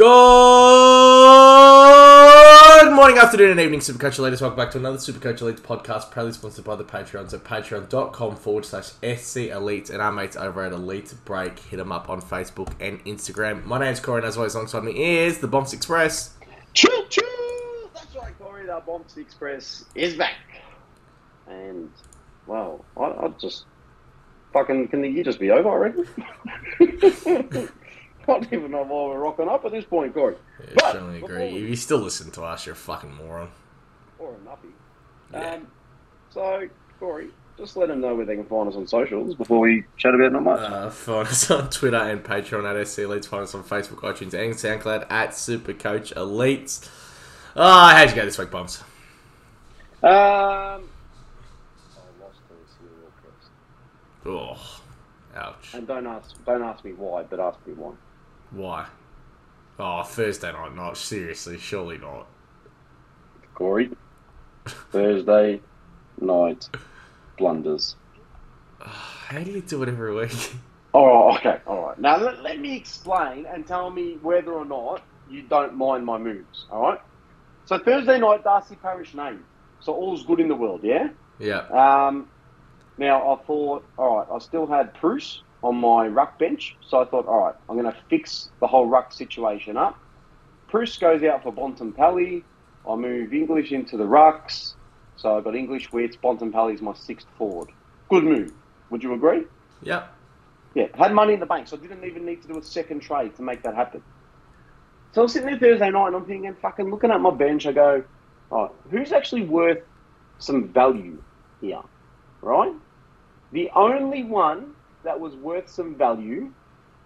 Good morning, afternoon, and evening, Supercoach Elites. Welcome back to another Supercoach Elites podcast, proudly sponsored by the Patreons at patreon.com forward slash SC Elites and our mates over at Elite Break. Hit them up on Facebook and Instagram. My name's Corey, and as always, alongside me is the Bombs Express. Choo choo! That's right, Corey. The Bombs Express is back. And, well, I, I just. Fucking, can the year just be over, reckon? I don't even know why we're rocking up at this point, Corey. Yeah, But, certainly agree. If you still listen to us, you're a fucking moron. Or a nuppy. Yeah. Um, so, Corey, just let them know where they can find us on socials before we chat about not much. Uh, find us on Twitter and Patreon at SC Elites. Find us on Facebook, iTunes, and SoundCloud at Supercoach Elites. Ah, how'd you go this week, Bombs? Um, I lost to the serial. Oh, ouch. And don't ask, don't ask me why, but ask me why. Why? Oh, Thursday night, not seriously, surely not. Corey, Thursday night blunders. How do you do it every week? Oh, okay, all right. Now let, let me explain and tell me whether or not you don't mind my moves. All right. So Thursday night, Darcy Parish name. So all's good in the world, yeah. Yeah, Um, now I thought, all right, I still had Bruce on my ruck bench, so I thought, all right, I'm going to fix the whole ruck situation up. Bruce goes out for Bontempelli. I move English into the rucks, so I've got English Wits. Bontempelli's my sixth forward. Good move. Would you agree? yeah. Yeah, had money in the bank, so I didn't even need to do a second trade to make that happen. So I'm sitting there Thursday night and I'm thinking, fucking looking at my bench, I go, oh, who's actually worth some value here, right? The only one that was worth some value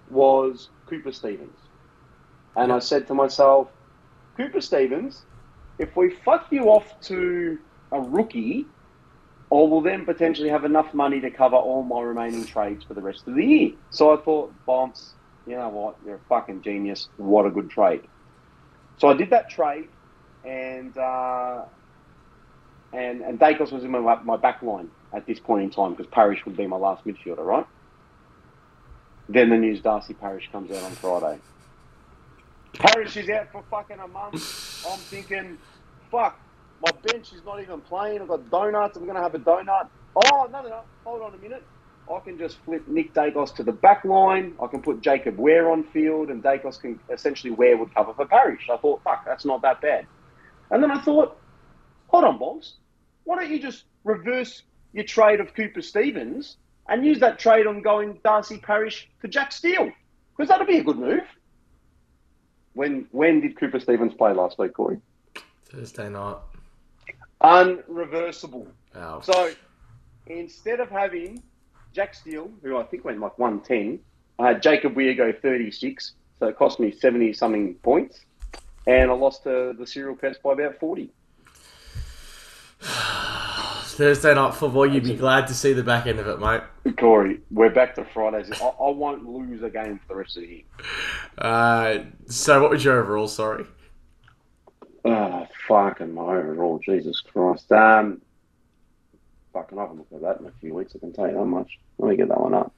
was Cooper Stephens. And I said to myself, Cooper Stephens, if we fuck you off to a rookie, I will then potentially have enough money to cover all my remaining trades for the rest of the year. So I thought, Bomps, you know what? You're a fucking genius. What a good trade. So I did that trade, and uh, and and Daicos was in my, my back line at this point in time because Parish would be my last midfielder, right? Then the news Darcy Parish comes out on Friday. Parish is out for fucking a month. I'm thinking, fuck, my bench is not even playing. I've got donuts. I'm going to have a donut. Oh, no, no, no. Hold on a minute. I can just flip Nick Daicos to the back line. I can put Jacob Wehr on field, and Daicos can essentially Wehr would cover for Parish. I thought, fuck, that's not that bad. And then I thought, hold on, Bongs. Why don't you just reverse your trade of Cooper Stephens and use that trade on going Darcy Parish for Jack Steele? Because that'd be a good move. When when did Cooper Stephens play last week, Corey? Thursday night. Unreversible. Oh, So instead of having Jack Steele, who I think went like 110, I had Jacob Wehr go 36. So it cost me 70 something points. And I lost to the serial pest by about 40. Thursday night football, you'd be glad to see the back end of it, mate. Corey, we're back to Fridays. I, I won't lose a game for the rest of the year. Uh, so, what was your overall? Sorry. Oh, fucking my overall, Jesus Christ. Um, fucking, I haven't looked at that in a few weeks, I can tell you that much. Let me get that one up.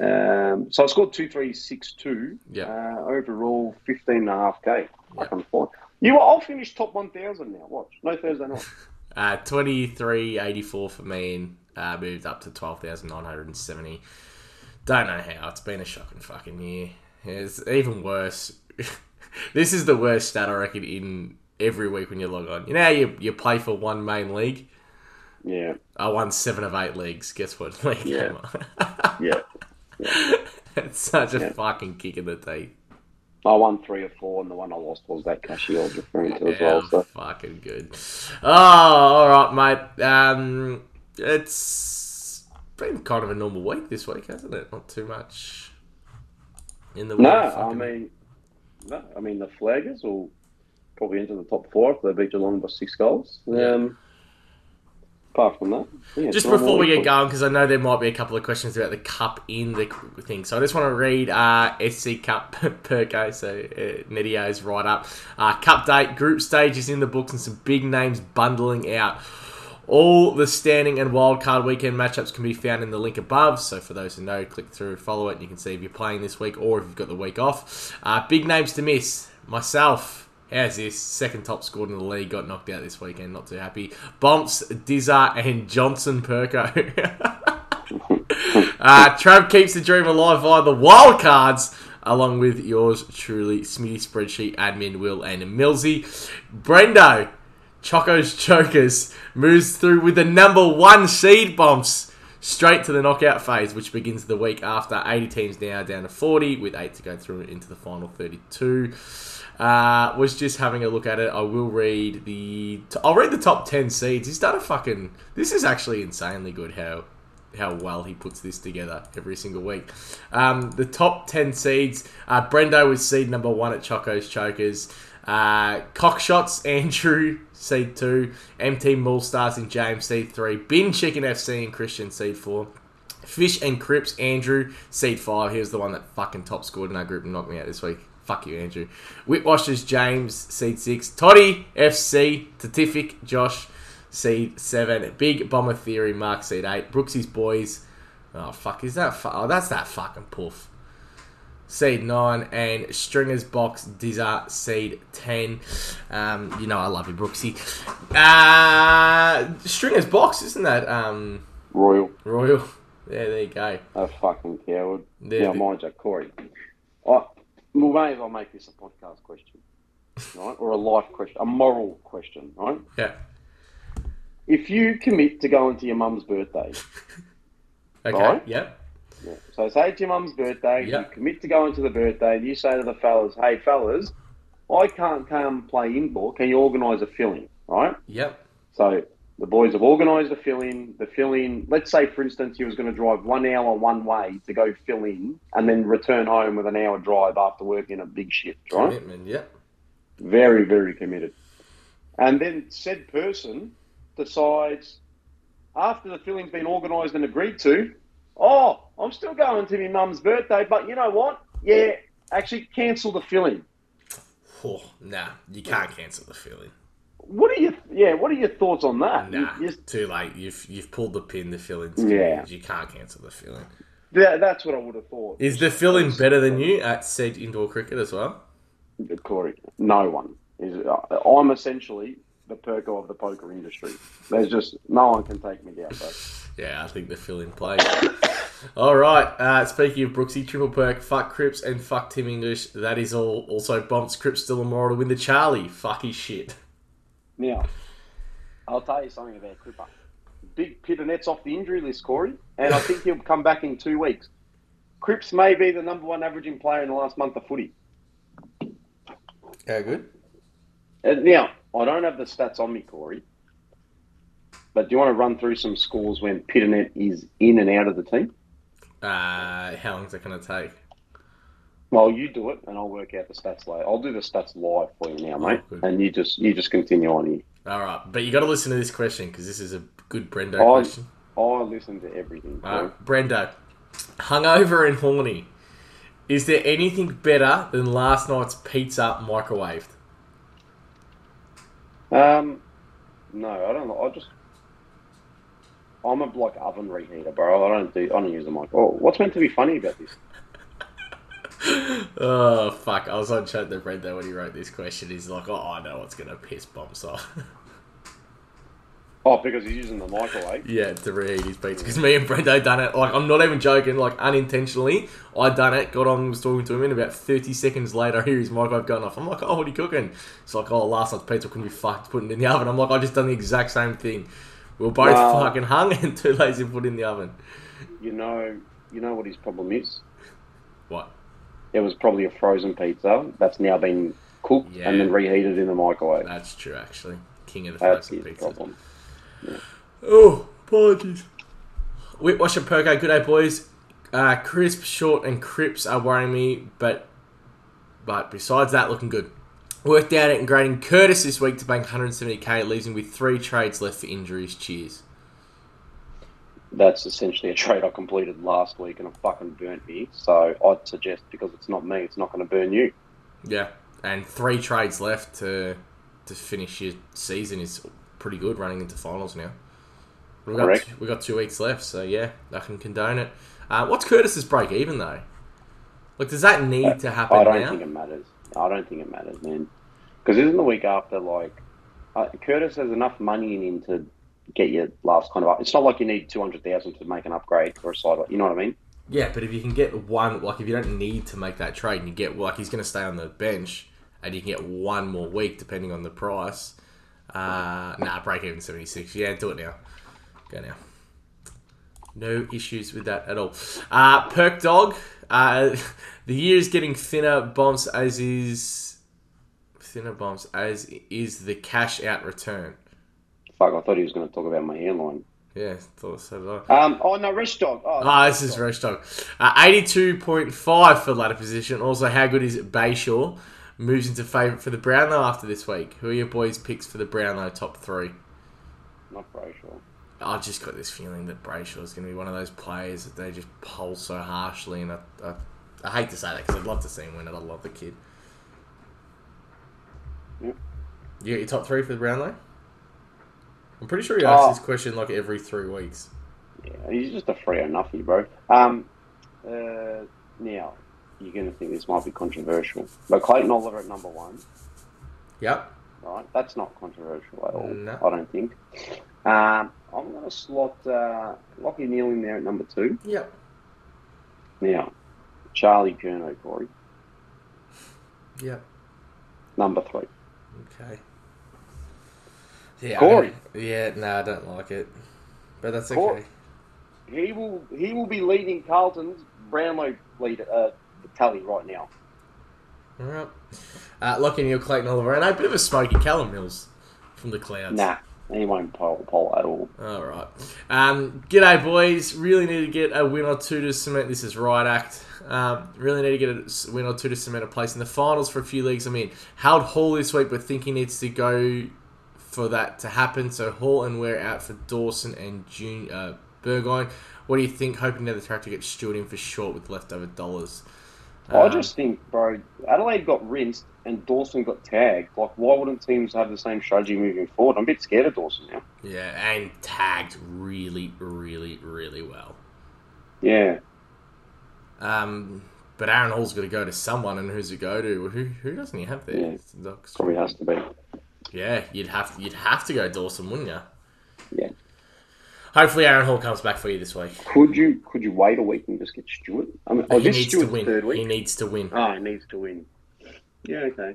Um, so I scored 2362. Yeah. Uh, overall, 15.5k. Yeah. Fucking fine. You I'll finish top 1,000 now. Watch. No Thursday night. Uh, 2384 for me and uh, moved up to 12,970. Don't know how. It's been a shocking fucking year. It's even worse. this is the worst stat, I reckon, in every week when you log on. You know how you, you play for one main league? Yeah. I won seven of eight leagues. Guess what league Yeah. On? Yeah. it's such a Yeah. fucking kick in the teeth. I won three or four, and the one I lost was that Kashi I was referring to as Yeah, well. So. fucking good. Oh, all right, mate. Um, it's been kind of a normal week this week, hasn't it? Not too much in the way No, I mean, no, I mean the Flaggers will probably enter the top four if they beat Geelong by six goals. Yeah. Um, apart from that, yeah, Just before we get going, because I know there might be a couple of questions about the cup in the thing, so I just want to read uh, SC Cup Perco, so uh, Nedio's right up. Uh, cup date, group stage is in the books, and some big names bundling out. All the standing and wildcard weekend matchups can be found in the link above. So for those who know, click through, follow it, and you can see if you're playing this week or if you've got the week off. Uh, big names to miss: myself, how's this? Second top scored in the league, got knocked out this weekend, not too happy. Bumps, Dizza, and Johnson Perko. uh, Trav keeps the dream alive via the wild cards, along with yours truly, Smitty Spreadsheet Admin, Will, and Millsy. Brendo, Choco's Chokers, moves through with the number one seed bumps straight to the knockout phase, which begins the week after. 80 teams now down to 40, with 8 to go through into the final 32. Uh, was just having a look at it. I will read the. I'll read the top 10 seeds. He's done a fucking. This is actually insanely good how how well he puts this together every single week. Um, the top 10 seeds. Uh, Brendo was seed number one at Choco's Chokers. Uh, Cockshots, Andrew, seed two. MT Mall Stars and James, seed three. Bin Chicken FC and Christian, seed four. Fish and Crips, Andrew, seed five. He was the one that fucking top scored in our group and knocked me out this week. Fuck you, Andrew. Whitwashers, James, seed six. Toddy, FC. Tatific, Josh, seed seven. Big Bomber Theory, Mark, seed eight. Brooksy's Boys. Oh, fuck. Is that. Fu- oh, that's that fucking poof. Seed 9 and Stringers Box Dizza Seed 10. Um, you know I love you, Brooksy. Uh, Stringers Box, isn't that um, Royal. Royal? Yeah, there you go. A fucking coward. Yeah, Yeah, but- mind you, Corey. I, we may as well make this a podcast question, right? Or a life question, a moral question, right? Yeah. If you commit to going to your mum's birthday, Okay. Right. Yep. Yeah, so say it's your mum's birthday, Yeah. you commit to going to the birthday, and you say to the fellas, hey, fellas, I can't come play indoor. Can you organise a fill-in, right? Yep. So the boys have organised a fill in. The fill in, let's say, for instance, he was going to drive one hour one way to go fill in and then return home with an hour drive after working a big shift, right? Commitment. Yep. Very, very committed. And then said person decides, after the fill in's been organised and agreed to, oh, I'm still going to my mum's birthday, but you know what? Yeah, actually cancel the fill in. Oh, nah, you can't cancel the feeling. What are you? Yeah, what are your thoughts on that? Nah, You- too late. You've you've pulled the pin. The feeling. Yeah. You can't cancel the feeling. that- that's what I would have thought. Is the feeling better than you at said indoor cricket as well? Corey, no one is. Uh, I'm essentially the perko of the poker industry. There's just no one can take me down. Bro. Yeah, I think they're filling plays. all right. Uh, speaking of Brooksy, triple perk, fuck Cripps and fuck Tim English. That is all. Also, bumps Cripps still immoral to win the Charlie. Fuck his shit. Now, I'll tell you something about Cripper. Big Pittonet's off the injury list, Corey, and I think he'll come back in two weeks. Cripps may be the number one averaging player in the last month of footy. How good? And now, I don't have the stats on me, Corey, but do you want to run through some scores when Pittonet is in and out of the team? Uh, how long is it going to take? Well, you do it, and I'll work out the stats later. I'll do the stats live for you now, mate, good. and you just you just continue on here. All right, but you got to listen to this question because this is a good Brendo I, question. I listen to everything. Right, Brendo, hungover and horny. Is there anything better than last night's pizza microwaved? Um, no, I don't. I just I'm a like oven reheater, bro. I don't do. I don't use the mic. Oh, what's meant to be funny about this? Oh fuck! I was on chat to Brendo when he wrote this question. He's like, "Oh, I know what's gonna piss bombs off." Oh, because he's using the microwave. yeah, to reheat his pizza. Because me and Brendo done it. Like, I'm not even joking. Like, unintentionally, I done it. Got on, was talking to him, and about 30 seconds later, I hear his microwave going off. I'm like, "Oh, what are you cooking?" It's like, "Oh, last night's pizza couldn't be fucked. Putting it in the oven." I'm like, "I just done the exact same thing." We are both Wow. fucking hung and too lazy to put it in the oven. You know, you know what his problem is. What? It was probably a frozen pizza that's now been cooked Yeah. and then reheated in the microwave. That's true, actually. King of the That's frozen his pizzas. problem. Oh, apologies. Whitwash and Perko, good day, boys. Uh, crisp, short, and Cripps are worrying me, but but besides that, looking good. Worked out at grading Curtis this week to bank 170k, leaves leaving with three trades left for injuries. Cheers. That's essentially a trade I completed last week and it fucking burnt me. So I'd suggest because it's not me, it's not going to burn you. Yeah, and three trades left to to finish your season is pretty good. Running into finals now. We got Correct. we got two weeks left, so yeah, I can condone it. Uh, what's Curtis's break even though? Like, does that need to happen I don't now? think it matters. I don't think it matters, man. Because isn't the week after like uh, Curtis has enough money in him to get your last kind of up. It's not like you need two hundred thousand to make an upgrade for a side. You know what I mean? Yeah, but if you can get one, like if you don't need to make that trade, and you get like he's going to stay on the bench, and you can get one more week depending on the price. Uh, nah, break even seventy six. Yeah, do it now. Go now. No issues with that at all. Uh, Perk Dog. Uh, the year is getting thinner bumps as is thinner bumps as is the cash out return. Fuck, I thought he was going to talk about my hairline. Yeah, thought so did I. Um, oh no, Resh Dog. Oh, Ah, this is Resh Dog. Uh, 82.5 for ladder position. Also, how good is it Brayshaw? Moves into favourite for the Brownlow after this week. Who are your boys' picks for the Brownlow top three? not Brayshaw. I just got this feeling that Brayshaw is going to be one of those players that they just pull so harshly, and I, I, I hate to say that because I'd love to see him win it. I love the kid. Yep. You got your top three for the Brownlow? I'm pretty sure you ask Oh. this question like every three weeks. Yeah, he's just a free nothing, bro. Um, uh, now you're going to think this might be controversial, but Clayton Oliver at number one, Yep. right? That's not controversial at all. No. I don't think. Um, I'm going to slot uh, Lockie Neale in there at number two. Yep. Now, Charlie Curnow, Corey, Yep. number three. Okay. Yeah. Corey. Yeah, no, I don't like it. But that's okay. He will he will be leading Carlton's Brownlow lead uh, tally right now. Alright. Uh, Lockie Neale, Clayton Oliver, and a bit of a smoky Callum Mills from the clouds. Nah, he won't poll, poll at all. Alright. Um, g'day, boys. Really need to get a win or two to cement. This is Right Act. Um, really need to get a win or two to cement a place in the finals for a few leagues. I mean, Howard Hall this week, but think he needs to go for that to happen. So Hall and Wehr out for Dawson and June, uh, Burgoyne. What do you think? Hoping that the tractor gets Stewart in for short with leftover dollars. I Um, just think, bro, Adelaide got rinsed and Dawson got tagged. Like, why wouldn't teams have the same strategy moving forward? I'm a bit scared of Dawson now. Yeah, and tagged really, really, really well. Yeah. Um, but Aaron Hall's got to go to someone, and who's it go to? Who who doesn't he have there? Yeah. Probably has to be. Yeah, you'd have you'd have to go Dawson, wouldn't you? Yeah. Hopefully, Aaron Hall comes back for you this week. Could you could you wait a week and just get Stewart? I mean, oh, he needs Stewart's to win. third He needs to win. Oh, he needs to win. Yeah, okay.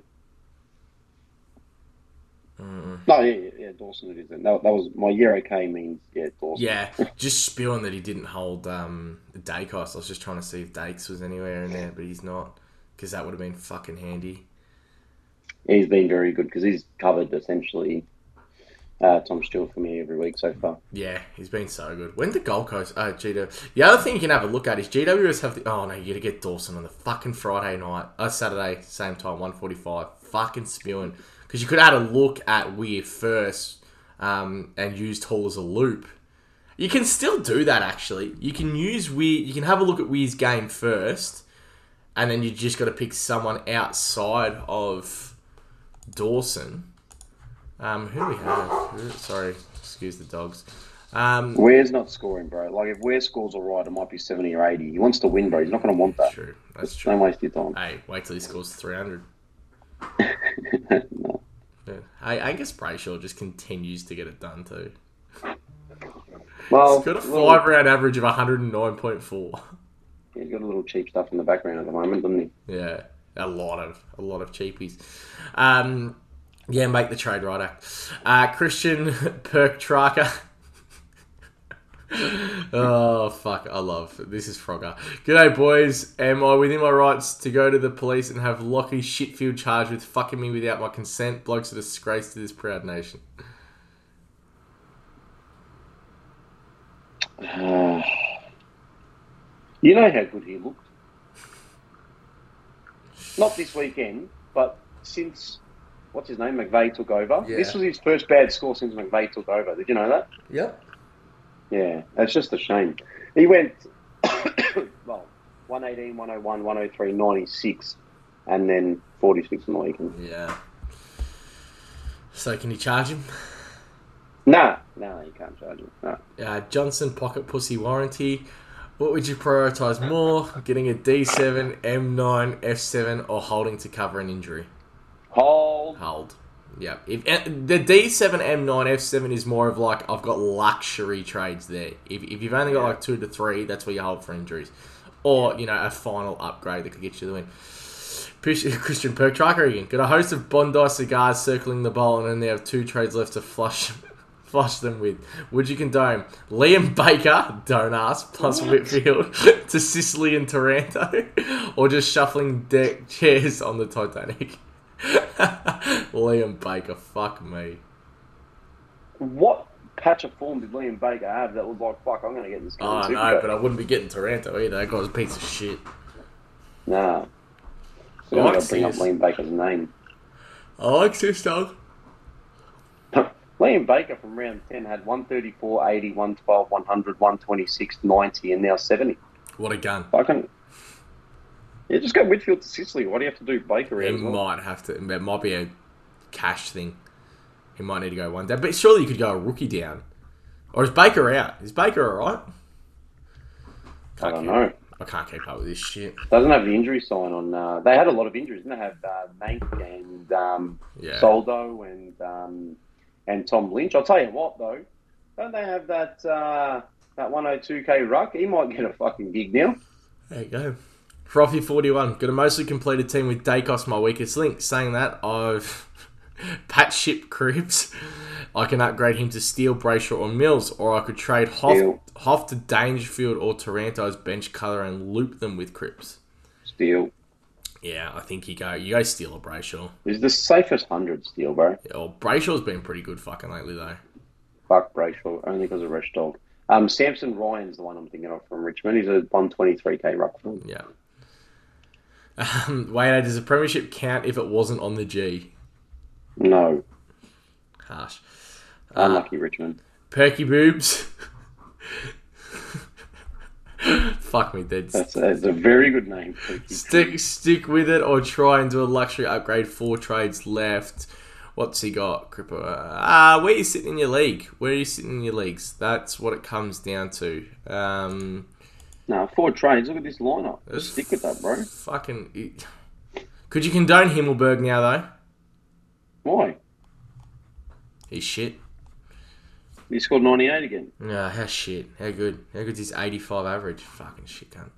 Mm. No, yeah, yeah, yeah, Dawson it is. That, that was my year okay means, yeah, Dawson. Yeah, just spewing that he didn't hold um, Daicos. I was just trying to see if Dakes was anywhere in there, but he's not, because that would have been fucking handy. He's been very good because he's covered essentially uh, Tom Stewart for me every week so far. Yeah, he's been so good. When the Gold Coast, uh, GW. The other thing you can have a look at is GWS have the. Oh no, you got to get Dawson on the fucking Friday night, uh, Saturday, same time, one forty-five. Fucking spewing because you could have a look at Wehr first, um, and used Hall as a loop. You can still do that actually. You can use Wehr. You can have a look at Wehr's game first, and then you just got to pick someone outside of Dawson. Um, who do we have? Who- Sorry, excuse the dogs. Um, Wehr's not scoring, bro. Like if Wehr scores all right, it might be seventy or eighty. He wants to win, bro. He's not going to want that. true. That's true. Don't waste your time. Hey, wait till he scores 300. no. Yeah. I, I guess Brayshaw just continues to get it done too. Well, He's got a five round average of 109.4. he's got a little cheap stuff in the background at the moment, doesn't he? Yeah, a lot of a lot of cheapies. Um, yeah, make the trade right act. Uh, Christian Perk Tracker. oh fuck! I love this is Frogger. G'day boys. Am I within my rights to go to the police and have Lockie Shitfield charged with fucking me without my consent? Blokes a disgrace to this proud nation. Uh, you know how good he looked. Not this weekend, but since what's his name, McVeigh took over. Yeah. This was his first bad score since McVeigh took over. Did you know that? Yep. Yeah, it's just a shame. He went well, 118, 101, 103, 96, and then 46 on the weekend. Yeah. So can you charge him? Nah, no, you can't charge him. No. Uh, Johnson pocket pussy warranty. What would you prioritise more? Getting a D7, M9, F7, or holding to cover an injury? Hold. Hold. Yeah. If eh, the D7, M9, F7 is more of like I've got luxury trades there. If, if you've only got Yeah. like two to three, that's where you hold for injuries, or you know a final upgrade that could get you the win. Christian Perk Tracker again. Got a host of Bondi cigars circling the bowl, and then they have two trades left to flush. Flush them with. Would you condone Liam Baker, don't ask, plus What? Whitfield to Sicily and Taranto, or just shuffling deck chairs on the Titanic? Liam Baker, fuck me. What patch of form did Liam Baker have that was like, fuck, I'm going to get this guy. Oh, no, Supercoach? but I wouldn't be getting Taranto either. That guy's a piece of shit. Nah. I So I'm like to bring up. Liam Baker's name. I like this dog. Liam Baker from round 10 had 134, 80, 112, 100, 126, 90, and now 70. What a gun. Fucking. Yeah, just go Whitfield to Sicily. Why do you have to do? Baker He well? might have to. It might be a cash thing. He might need to go one down. But surely you could go a rookie down. Or is Baker out? Is Baker alright? I don't keep- know. I can't keep up with this shit. Doesn't have the injury sign on. Uh, they had a lot of injuries. Didn't they have uh, Nank and um, Yeah. Soldo and um, and Tom Lynch. I'll tell you what though, don't they have that uh, that 102k ruck? He might get a fucking gig now. There you go. Frothy forty one. Got a mostly completed team with Daicos my weakest link. Saying that I've patch ship Cripps. I can upgrade him to Steele, Brayshaw, or Mills, or I could trade Hoff. Hoff to Dangerfield or Taranto's bench colour and loop them with Cripps. Steele Yeah, I think you go. You go Steele or Brayshaw. is the safest hundred. Steele, bro. Yeah, well, Brayshaw's been pretty good fucking lately though. Fuck Brayshaw, only because of Rush Dog. Um, Samson Ryan's the one I'm thinking of from Richmond. He's a 123k ruck. Yeah. Um, wait, does a premiership count if it wasn't on the G? No, Harsh. unlucky Richmond. Perky boobs. Fuck me, dead. That's a, that's a very good name. Stick, stick with it, or try and do a luxury upgrade. Four trades left. What's he got? Cripper. Ah, where are you sitting in your league? Where are you sitting in your leagues? That's what it comes down to. Um, No, four trades. Look at this lineup. That's Stick with that, bro. fucking. Could you condone Himmelberg now though? Why? He's shit. He scored 98 again. Yeah, how shit. How good. How good's his 85 average? Fucking shit, cunt.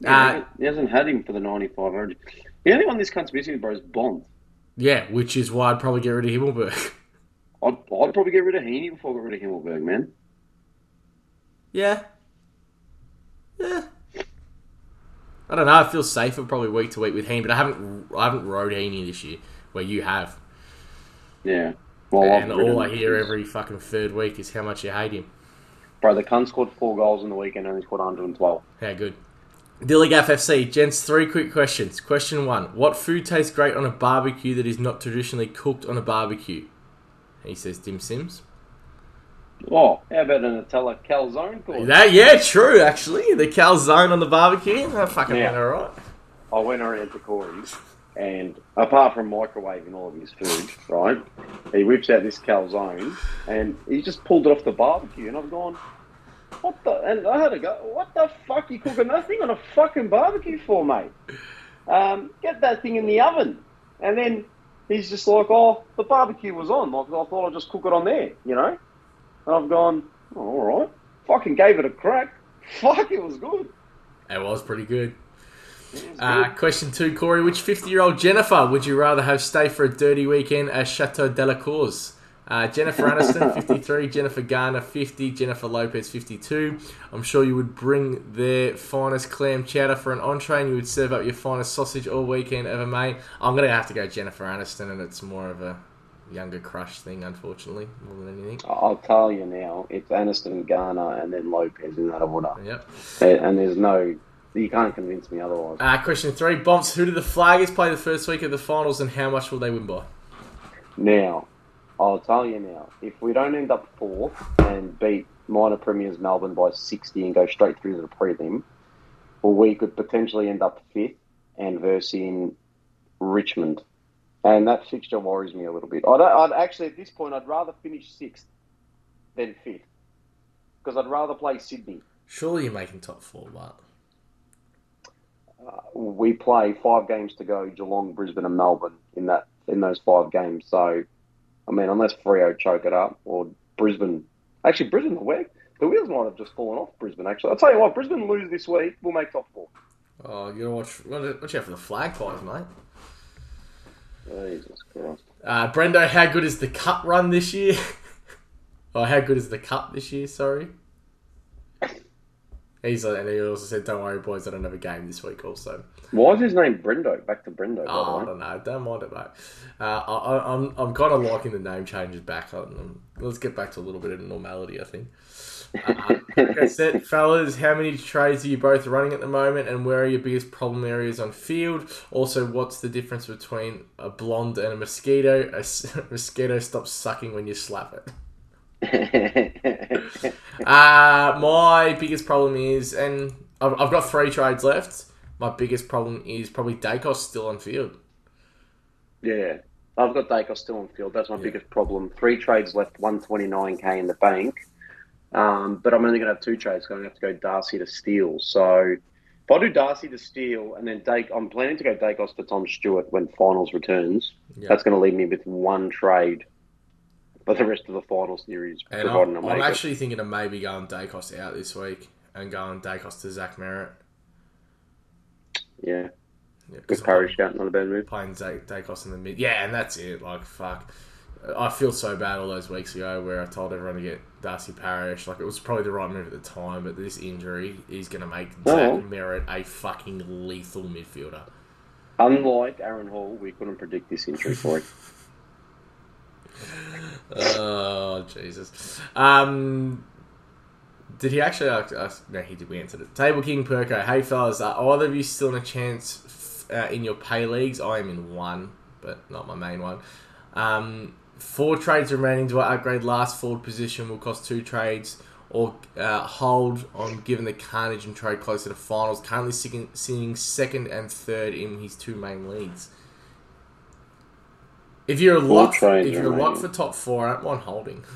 Yeah, Uh, he hasn't had him for the 95 average. The only one this cunt's missing, bro, is Bond. Yeah, which is why I'd probably get rid of Himmelberg. I'd, I'd probably get rid of Heaney before I got rid of Himmelberg, man. yeah. Yeah. I don't know. I feel safer probably week to week with Heaney, but I haven't I haven't rode Heaney this year, where you have. Yeah. Well, and all I hear every fucking third week is how much you hate him. Bro, the cunt scored four goals in the weekend and he scored 112. How good. Dillygaff FC, gents, three quick questions. Question one What food tastes great on a barbecue that is not traditionally cooked on a barbecue? He says dim sims. Oh, how about a Nutella calzone course? That yeah, true. Actually, the calzone on the barbecue. That fucking Yeah. went alright. I went around to Corey's, and apart from microwaving all of his food, right, he whips out this calzone, and he just pulled it off the barbecue, and I've gone, what the? And I had to go, what the fuck you cooking that thing on a fucking barbecue for, mate? Um, get that thing in the oven, and then he's just like, oh, the barbecue was on, like I thought I'd just cook it on there, you know? And I've gone, oh, all right, fucking gave it a crack. Fuck, it was good. It was pretty good. Was Uh, question two, Corey. Which 50 year old Jennifer would you rather have stay for a dirty weekend at Chateau de la Course? Uh, Jennifer Aniston, 53. Jennifer Garner, 50. Jennifer Lopez, 52. I'm sure you would bring their finest clam chowder for an entree and you would serve up your finest sausage all weekend ever made. I'm going to have to go Jennifer Aniston, and it's more of a younger crush thing, unfortunately, more than anything. I'll tell you now, it's Aniston, Garner, and then Lopez in that order. Yep. And and there's no, you can't convince me otherwise. Uh, question three. Bomps, who do the Flaggers play the first week of the finals and how much will they win by? Now, I'll tell you now, if we don't end up fourth and beat minor premiers Melbourne by 60 and go straight through to the prelim, well, we could potentially end up fifth and versing Richmond. And that fixture worries me a little bit. I'd, I'd actually, at this point, I'd rather finish sixth than fifth. Because I'd rather play Sydney. Surely you're making top four, but uh, we play five games to go: Geelong, Brisbane, and Melbourne in that in those five games. So, I mean, unless Freo choke it up or Brisbane, actually Brisbane, the where the wheels might have just fallen off Brisbane. Actually, I'll tell you what, Brisbane lose this week, we'll make top four. oh, you gotta watch watch out for the flag pies, mate. Jesus Christ. Uh, Brendo, how good is the cup run this year? or how good is the cup this year? Sorry. He's and he also said, "Don't worry, boys, I don't have a game this week." Also, Why is his name Brendo? Back to Brendo. oh, I don't know, don't mind it, mate. Uh, I, I, I'm, I'm kind of liking the name changes back. Um, let's get back to a little bit of normality. I think. Uh, fellas. How many trades are you both running at the moment, and where are your biggest problem areas on field? Also, what's the difference between a blonde and a mosquito? A mosquito stops sucking when you slap it. Uh, my biggest problem is, and I've, I've got three trades left. My biggest problem is probably Daicos still on field. yeah, I've got Daicos still on field. That's my biggest problem. Three trades left, 129k in the bank. Um, but I'm only going to have two trades. So I'm going to have to go Darcy to Steele. So if I do Darcy to Steele, and then Dake, I'm planning to go Daicos to Tom Stewart when finals returns. Yeah. That's going to leave me with one trade for the rest of the final series, And I'm, I'm it. actually thinking of maybe going Daicos out this week and going Daicos to Zach Merrett. Yeah, Yeah, with Parish out, not a bad move. playing Daicos in the mid. Yeah, and that's it. Like fuck. I feel so bad all those weeks ago where I told everyone to get Darcy Parish. Like it was probably the right move at the time, but this injury is going to make Oh. Zach Merrett a fucking lethal midfielder. Unlike Aaron Hall, we couldn't predict this injury for it. Oh Jesus. Um, did he actually ask? No, he did. We answered it. Table King Perko. Hey fellas, are either of you still in a chance uh, in your pay leagues? I am in one, but not my main one. Um, four trades remaining. I upgrade last forward position? Will cost two trades. Or uh, hold on given the carnage and trade closer to finals. Currently sitting, sitting second and third in his two main leagues. If you're a lock, if you're a lock for top four, I don't holding.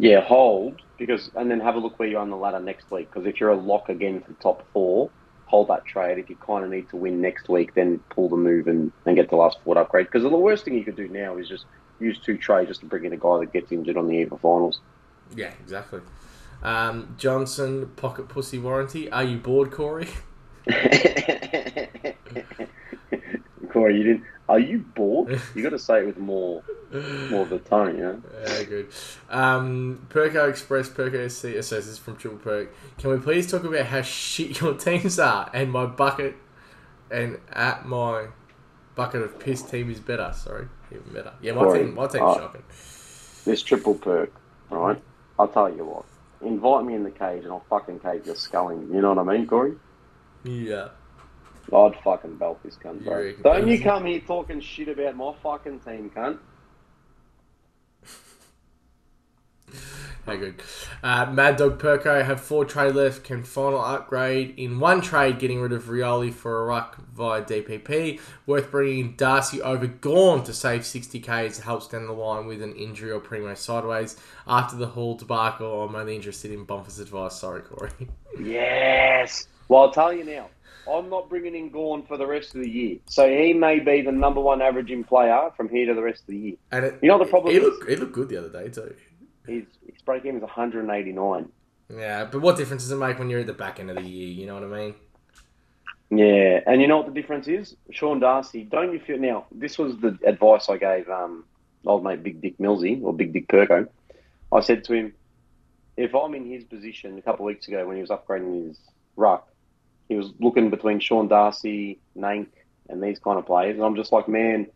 Yeah, hold because, and then have a look where you're on the ladder next week. Because if you're a lock again for top four, hold that trade. If you kind of need to win next week, then pull the move and, and get the last forward upgrade. Because the worst thing you could do now is just use two trades just to bring in a guy that gets injured on the eve of finals. Yeah, exactly. Um, Johnson pocket pussy warranty. Are you bored, Corey? Corey, you didn't. Are you bored? You got to say it with more, more of the tone, you know. Yeah, good. Um, Perko Express, SC, so this is from Triple Perk. Can we please talk about how shit your teams are and my bucket and at my bucket of piss team is better? Sorry, even better. Yeah, my Corey, team, my team's uh, shocking. This triple perk, right? I'll tell you what. Invite me in the cage and I'll fucking cave your skull in. You know what I mean, Corey? Yeah. I'd fucking belt this cunt, bro. reckon? Don't you come here talking shit about my fucking team, cunt. Very good. Uh, Mad Dog Perko have four trade left. Can final upgrade in one trade, getting rid of Rioli for a ruck via DPP. Worth bringing Darcy over Gawn to save 60k as it helps down the line with an injury or primo sideways. After the Hall debacle, I'm only interested in Bumpers' advice. Sorry, Corey. Yes. Well, I'll tell you now. I'm not bringing in Gawn for the rest of the year. So he may be the number one averaging player from here to the rest of the year. And it, You know the problem he looked, he looked good the other day too. His, his break even is 189. Yeah, but what difference does it make when you're at the back end of the year? You know what I mean? Yeah, and you know what the difference is? Sean Darcy, don't you feel now? This was the advice I gave um, old mate Big Dick Millsy or Big Dick Perko. I said to him, if I'm in his position a couple of weeks ago when he was upgrading his ruck, he was looking between Sean Darcy, Nank, and these kind of players, and I'm just like, man,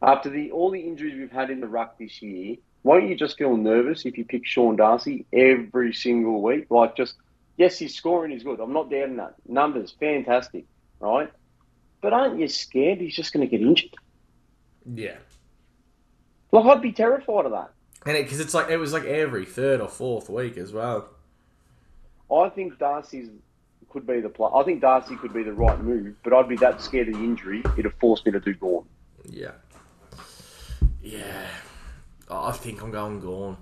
after the all the injuries we've had in the ruck this year, won't you just feel nervous if you pick Sean Darcy every single week? Like, just yes, his scoring is good. I'm not doubting that. Numbers fantastic, right? But aren't you scared he's just going to get injured? Yeah. Like, I'd be terrified of that. And because it's like it was like every third or fourth week as well. I think Darcy's could be the play. I think Darcy could be the right move, but I'd be that scared of the injury it'd force me to do Gawn. Yeah. Yeah. Oh, I think I'm going Gawn.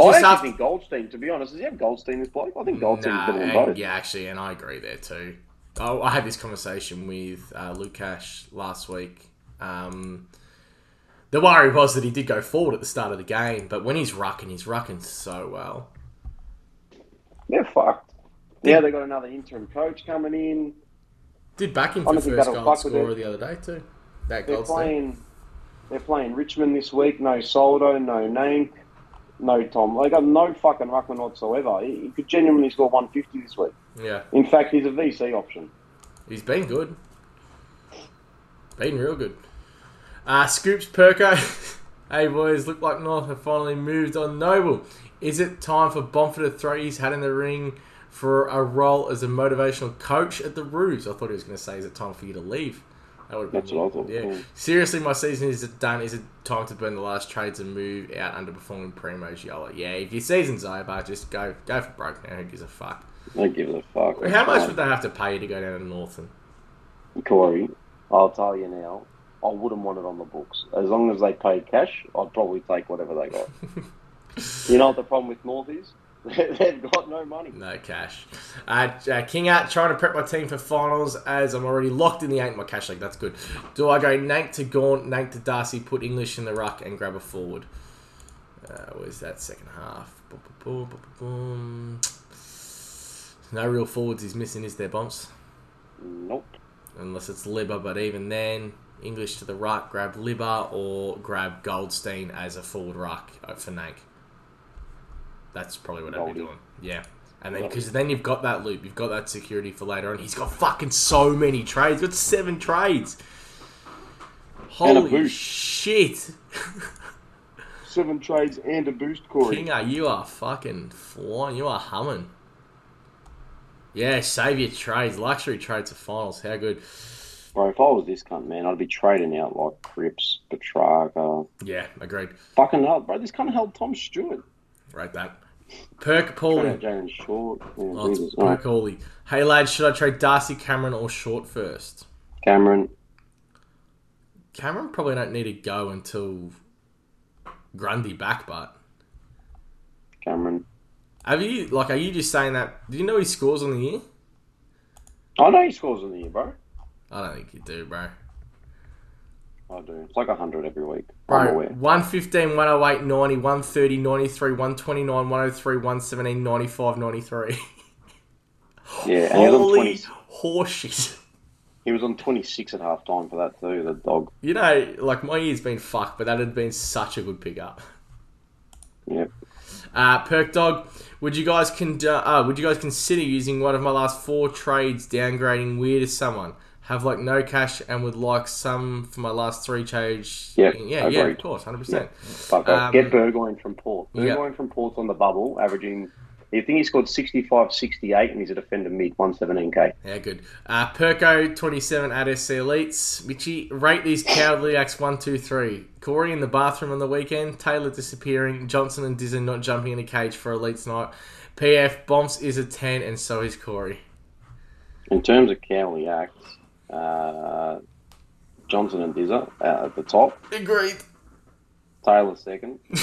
I actually after- think Goldstein, to be honest, does he have Goldstein this bloke? I think Goldstein's Nah, better than both. yeah, actually, and I agree there too. I, I had this conversation with uh, Lukash last week. Um, the worry was that he did go forward at the start of the game, but when he's rucking, he's rucking so well. They're fucked. Yeah, they got another interim coach coming in. Did back him for first goal scorer the other day too. That They're Goldstein. playing. They're playing Richmond this week. No Soldo, no Nank, no Tom. They got no fucking ruckman whatsoever. He, he could genuinely score 150 this week. Yeah, In fact, he's a VC option. he's been good. Been real good. Uh, Scoops Perko. hey boys, look like North have finally moved on Noble. Is it time for Bomford to throw his hat in the ring for a role as a motivational coach at the Roos? I thought he was going to say, is it time for you to leave? That would been That's what I thought. Yeah. Cool. Seriously, my season is done. Is it time to burn the last trades and move out underperforming Primo's Yola? Yeah, if your season's over, just go go for broke now. Who gives a fuck? Don't give a fuck. How much would they um, have to pay you to go down to Northern? Corey, I'll tell you now, I wouldn't want it on the books. As long as they pay cash, I'd probably take whatever they got. you know what the problem with North is? They've got no money. No cash. Uh, uh, King out trying to prep my team for finals as I'm already locked in the eight in my cash league. That's good. Do I go Nank to Gawn, Nank to Darcy, put English in the ruck, and grab a forward? Uh, where's that second half? Boom, boom, boom, boom, boom. No real forwards he's missing, is there, Bumps? Nope. Unless it's Libba, but even then, English to the ruck, grab Libba or grab Goldstein as a forward ruck uh, for Nank. That's probably what I'd be doing. Yeah. And then, because then you've got that loop, you've got that security for later on. He's got fucking so many trades. He's got seven trades. Holy shit. Seven trades and a boost, Corey. Kinga, you are fucking flying. You are humming. Yeah, save your trades. Luxury trades for finals. How good. Bro, if I was this cunt, man, I'd be trading out like Cripps, Petracca. Yeah, agreed. Fucking hell, bro. This cunt held Tom Stewart. Rate that. Perk Paulie. Jalen Short. Yeah, Oh, it's Jesus. All right. Perk Paulie. Hey lads, should I trade Darcy, Cameron, or Short first? Cameron. Cameron probably don't need to go until Grundy back, but Cameron. have you like? Are you just saying that? Do you know he scores on the year? I know he scores on the year, bro. I don't think you do, bro. I do. It's like 100 every week. Bro, 115, 108, 90, 130, 93, 129, 103, 117, 95, 93. Yeah, and he was, on Holy 20, horseshit. he was on 26 at half time for that, too, the dog. You know, like my year's been fucked, but that had been such a good pickup. Yep. Uh, Perk Dog, would you guys con- uh, would you guys consider using one of my last four trades, downgrading weird as someone? Have like no cash and would like some for my last three trades. Yeah, yeah, yeah, of course, hundred percent. Um, off. Get Burgoyne from Port. yeah. Burgoyne from Port's on the bubble, averaging. You think he scored 65, 68, and he's a defender mid 117k. Yeah, good. Uh, Perko twenty seven at SC Elites. Mitchy, rate these cowardly acts one, two, three. Corey in the bathroom on the weekend. Taylor disappearing. Johnson and Dizzon not jumping in a cage for Elites night. PF Bombs is a ten, and so is Corey. In terms of cowardly acts, uh, Johnson and Dizza uh, at the top, Agreed. Taylor second.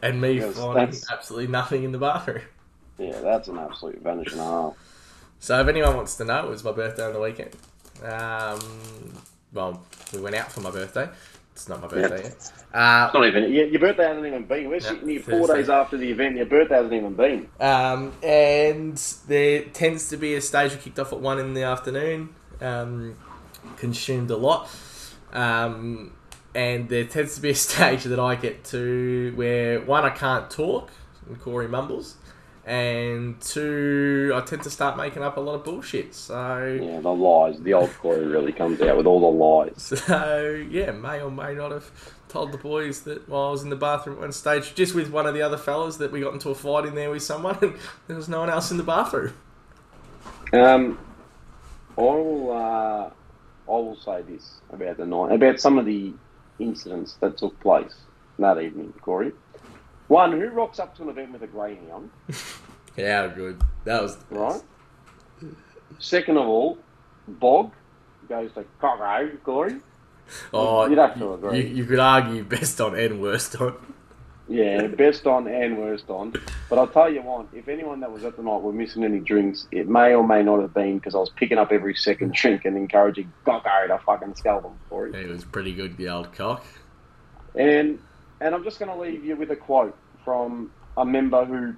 And me Yes, finding absolutely nothing in the bathroom. Yeah, that's an absolute vanish and a half. So if anyone wants to know, it was my birthday on the weekend. Um, well, we went out for my birthday. It's not my birthday yet. Uh, It's not even. Your, your birthday hasn't even been. We're sitting here four Thursday. days after the event. Your birthday hasn't even been. Um, and there tends to be a stage we kicked off at one in the afternoon. Um, consumed a lot. Um, and there tends to be a stage that I get to where one I can't talk, and Corey mumbles, and two I tend to start making up a lot of bullshit. So, Yeah, the lies. The old Corey really comes out with all the lies. so yeah, may or may not have told the boys that while I was in the bathroom at one stage, just with one of the other fellas, that we got into a fight in there with someone, and there was no one else in the bathroom. Um, I will. Uh, I will say this about the night, about some of the incidents that took place that evening, Corey. One, who rocks up to an event with a greyhound, Yeah, good. That was right? Second of all, Bog goes to Coco, Corey. Oh, You'd have to agree. You, you could argue best on and worst on. Yeah, best on and worst on. But I'll tell you what, if anyone that was at the night were missing any drinks, it may or may not have been because I was picking up every second drink and encouraging Gokko to fucking scalp them for it. It was pretty good, the old cock. And and I'm just going to leave you with a quote from a member who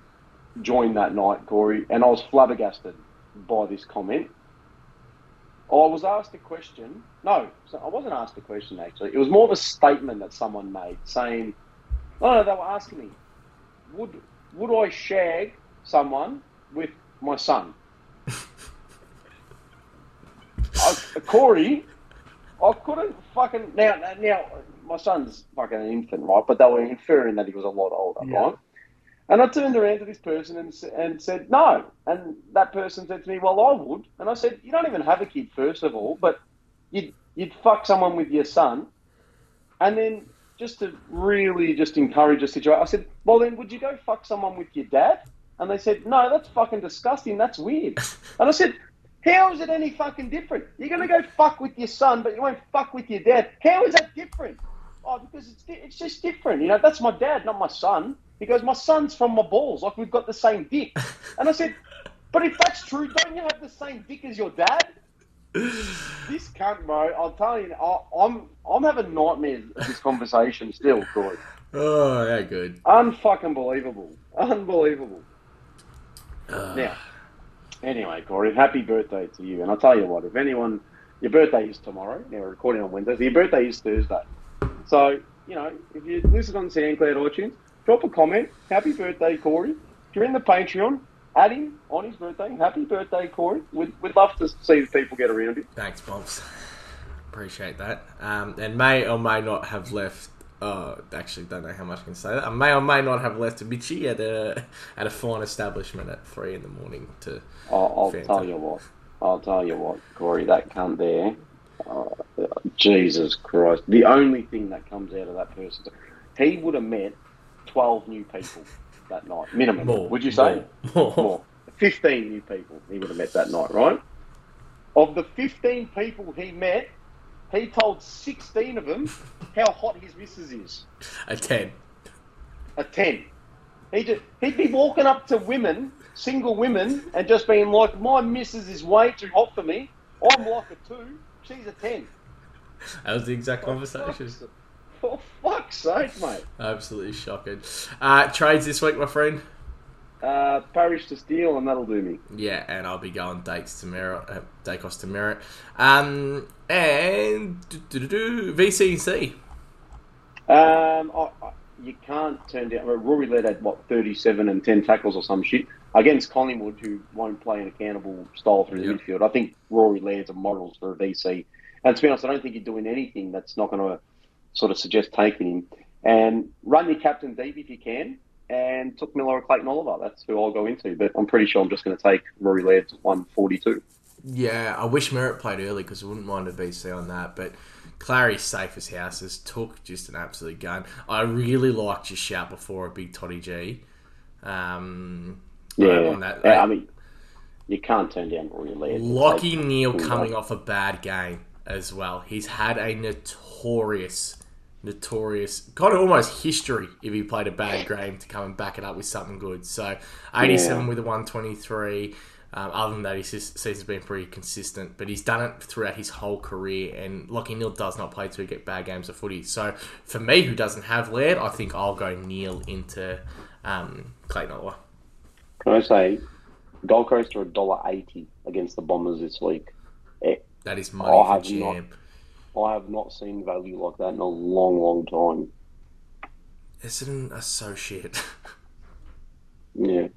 joined that night, Corey, and I was flabbergasted by this comment. I was asked a question. No, so I wasn't asked a question actually. It was more of a statement that someone made saying, "Oh, no, they were asking me, would would I shag someone with my son?" I, uh, Corey, I couldn't fucking now. Now my son's fucking an infant, right? But they were inferring that he was a lot older, Yeah. right? And I turned around to this person and, and said, no. And that person said to me, well, I would. And I said, you don't even have a kid, first of all, but you'd, you'd fuck someone with your son. And then just to really just encourage a situation, I said, well, then would you go fuck someone with your dad? And they said, no, that's fucking disgusting. That's weird. And I said, how is it any fucking different? You're going to go fuck with your son, but you won't fuck with your dad. How is that different? Oh, because it's, it's just different. You know, that's my dad, not my son. He goes, my son's from my balls. Like, we've got the same dick. And I said, but if that's true, don't you have the same dick as your dad? This cunt, bro, I'll tell you, I, I'm, I'm having nightmares of this conversation still, Corey. Oh, yeah, good. Unfucking believable. Unbelievable. Uh, Now, anyway, Corey, happy birthday to you. And I'll tell you what, if anyone, your birthday is tomorrow. Now we're recording on Wednesday. So your birthday is Thursday. So, you know, if you listen on SoundCloud or iTunes, drop a comment. Happy birthday, Corey. If you're in the Patreon, add him on his birthday. Happy birthday, Corey. We'd, we'd love to see the people get around him. Thanks, Bobs. Appreciate that. Um, and may or may not have left. Oh, actually, don't know how much I can say that. I may or may not have left a bitchy at a at a fine establishment at three in the morning to. I'll, tell you what. I'll tell you what, Corey, that cunt there. Oh, Jesus Christ. The only thing that comes out of that person, he would have met 12 new people that night, minimum. More. Would you say? More. More. 15 new people he would have met that night, right? Of the 15 people he met, he told 16 of them how hot his missus is. A ten. A 10. He just, he'd be walking up to women, single women, and just being like, my missus is way too hot for me. I'm like a 2. She's a 10. That was the exact conversation. fuck's- For fuck's sake, mate. Absolutely shocking. Uh, trades this week, my friend. Uh, Parish to Steele, and that'll do me. Yeah, and I'll be going Dakes to Merrett, uh, Daicos to Merrett. Um, and VCC. Um, I, I, you can't turn down. Rory Laird had what thirty-seven and ten tackles or some shit against Collingwood, who won't play an accountable style through the Yep. midfield. I think Rory Laird's a model for a VC, and to be honest, I don't think you're doing anything that's not going to sort of suggest taking him. And run your captain deep if you can, and Touk Miller or Clayton Oliver. That's who I'll go into. But I'm pretty sure I'm just going to take Rory Laird to one forty-two. Yeah, I wish Merrett played early because I wouldn't mind a VC on that. But Clary's safe as houses took just an absolute gun. I really liked your shout before a big Toddy G. Um, Yeah, on that. Yeah, I mean, you can't turn down Rory Laird. Lockie Neale coming off a bad game as well. He's had a notorious, notorious, kind of almost history if he played a bad game to come and back it up with something good. So, 87 Yeah. with a 123. Um, other than that, his se- season's been pretty consistent, but he's done it throughout his whole career. And Lockie Neale does not play to get bad games of footy. So, for me, who doesn't have Laird, I think I'll go Neale into um, Clayton Oliver. Can I say, Gold Coast are a dollar eighty against the Bombers this week. Eh, That is money for have not-. I have not seen value like that in a long, long time. Are so shit. Yeah.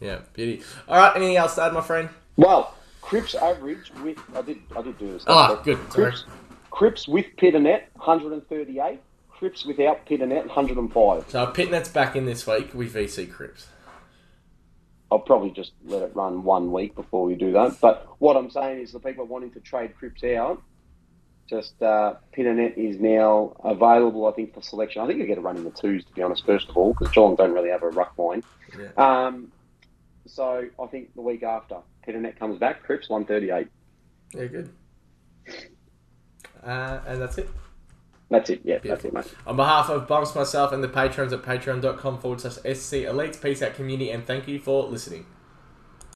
Yeah, beauty. All right, anything else to add, my friend? Well, Cripps average with I did I did do this. Oh, good. Sorry. Cripps, Cripps with Pittonet, hundred and thirty-eight. Cripps without Pittonet, hundred and five. So Pittonet's back in this week with VC Cripps. I'll probably just let it run one week before we do that. But what I'm saying is the people wanting to trade Cripps out, just uh, Pittonet is now available, I think, for selection. I think you get a run in the twos, to be honest, first of all, because Geelong don't really have a ruck line. Yeah. Um, so I think the week after, Pittonet comes back, Cripps 138. Yeah, good. Uh, and that's it. That's it. Yeah, that's it, mate. On behalf of Bumps, myself, and the patrons at patreon.com forward slash SC Elites, peace out, community, and thank you for listening.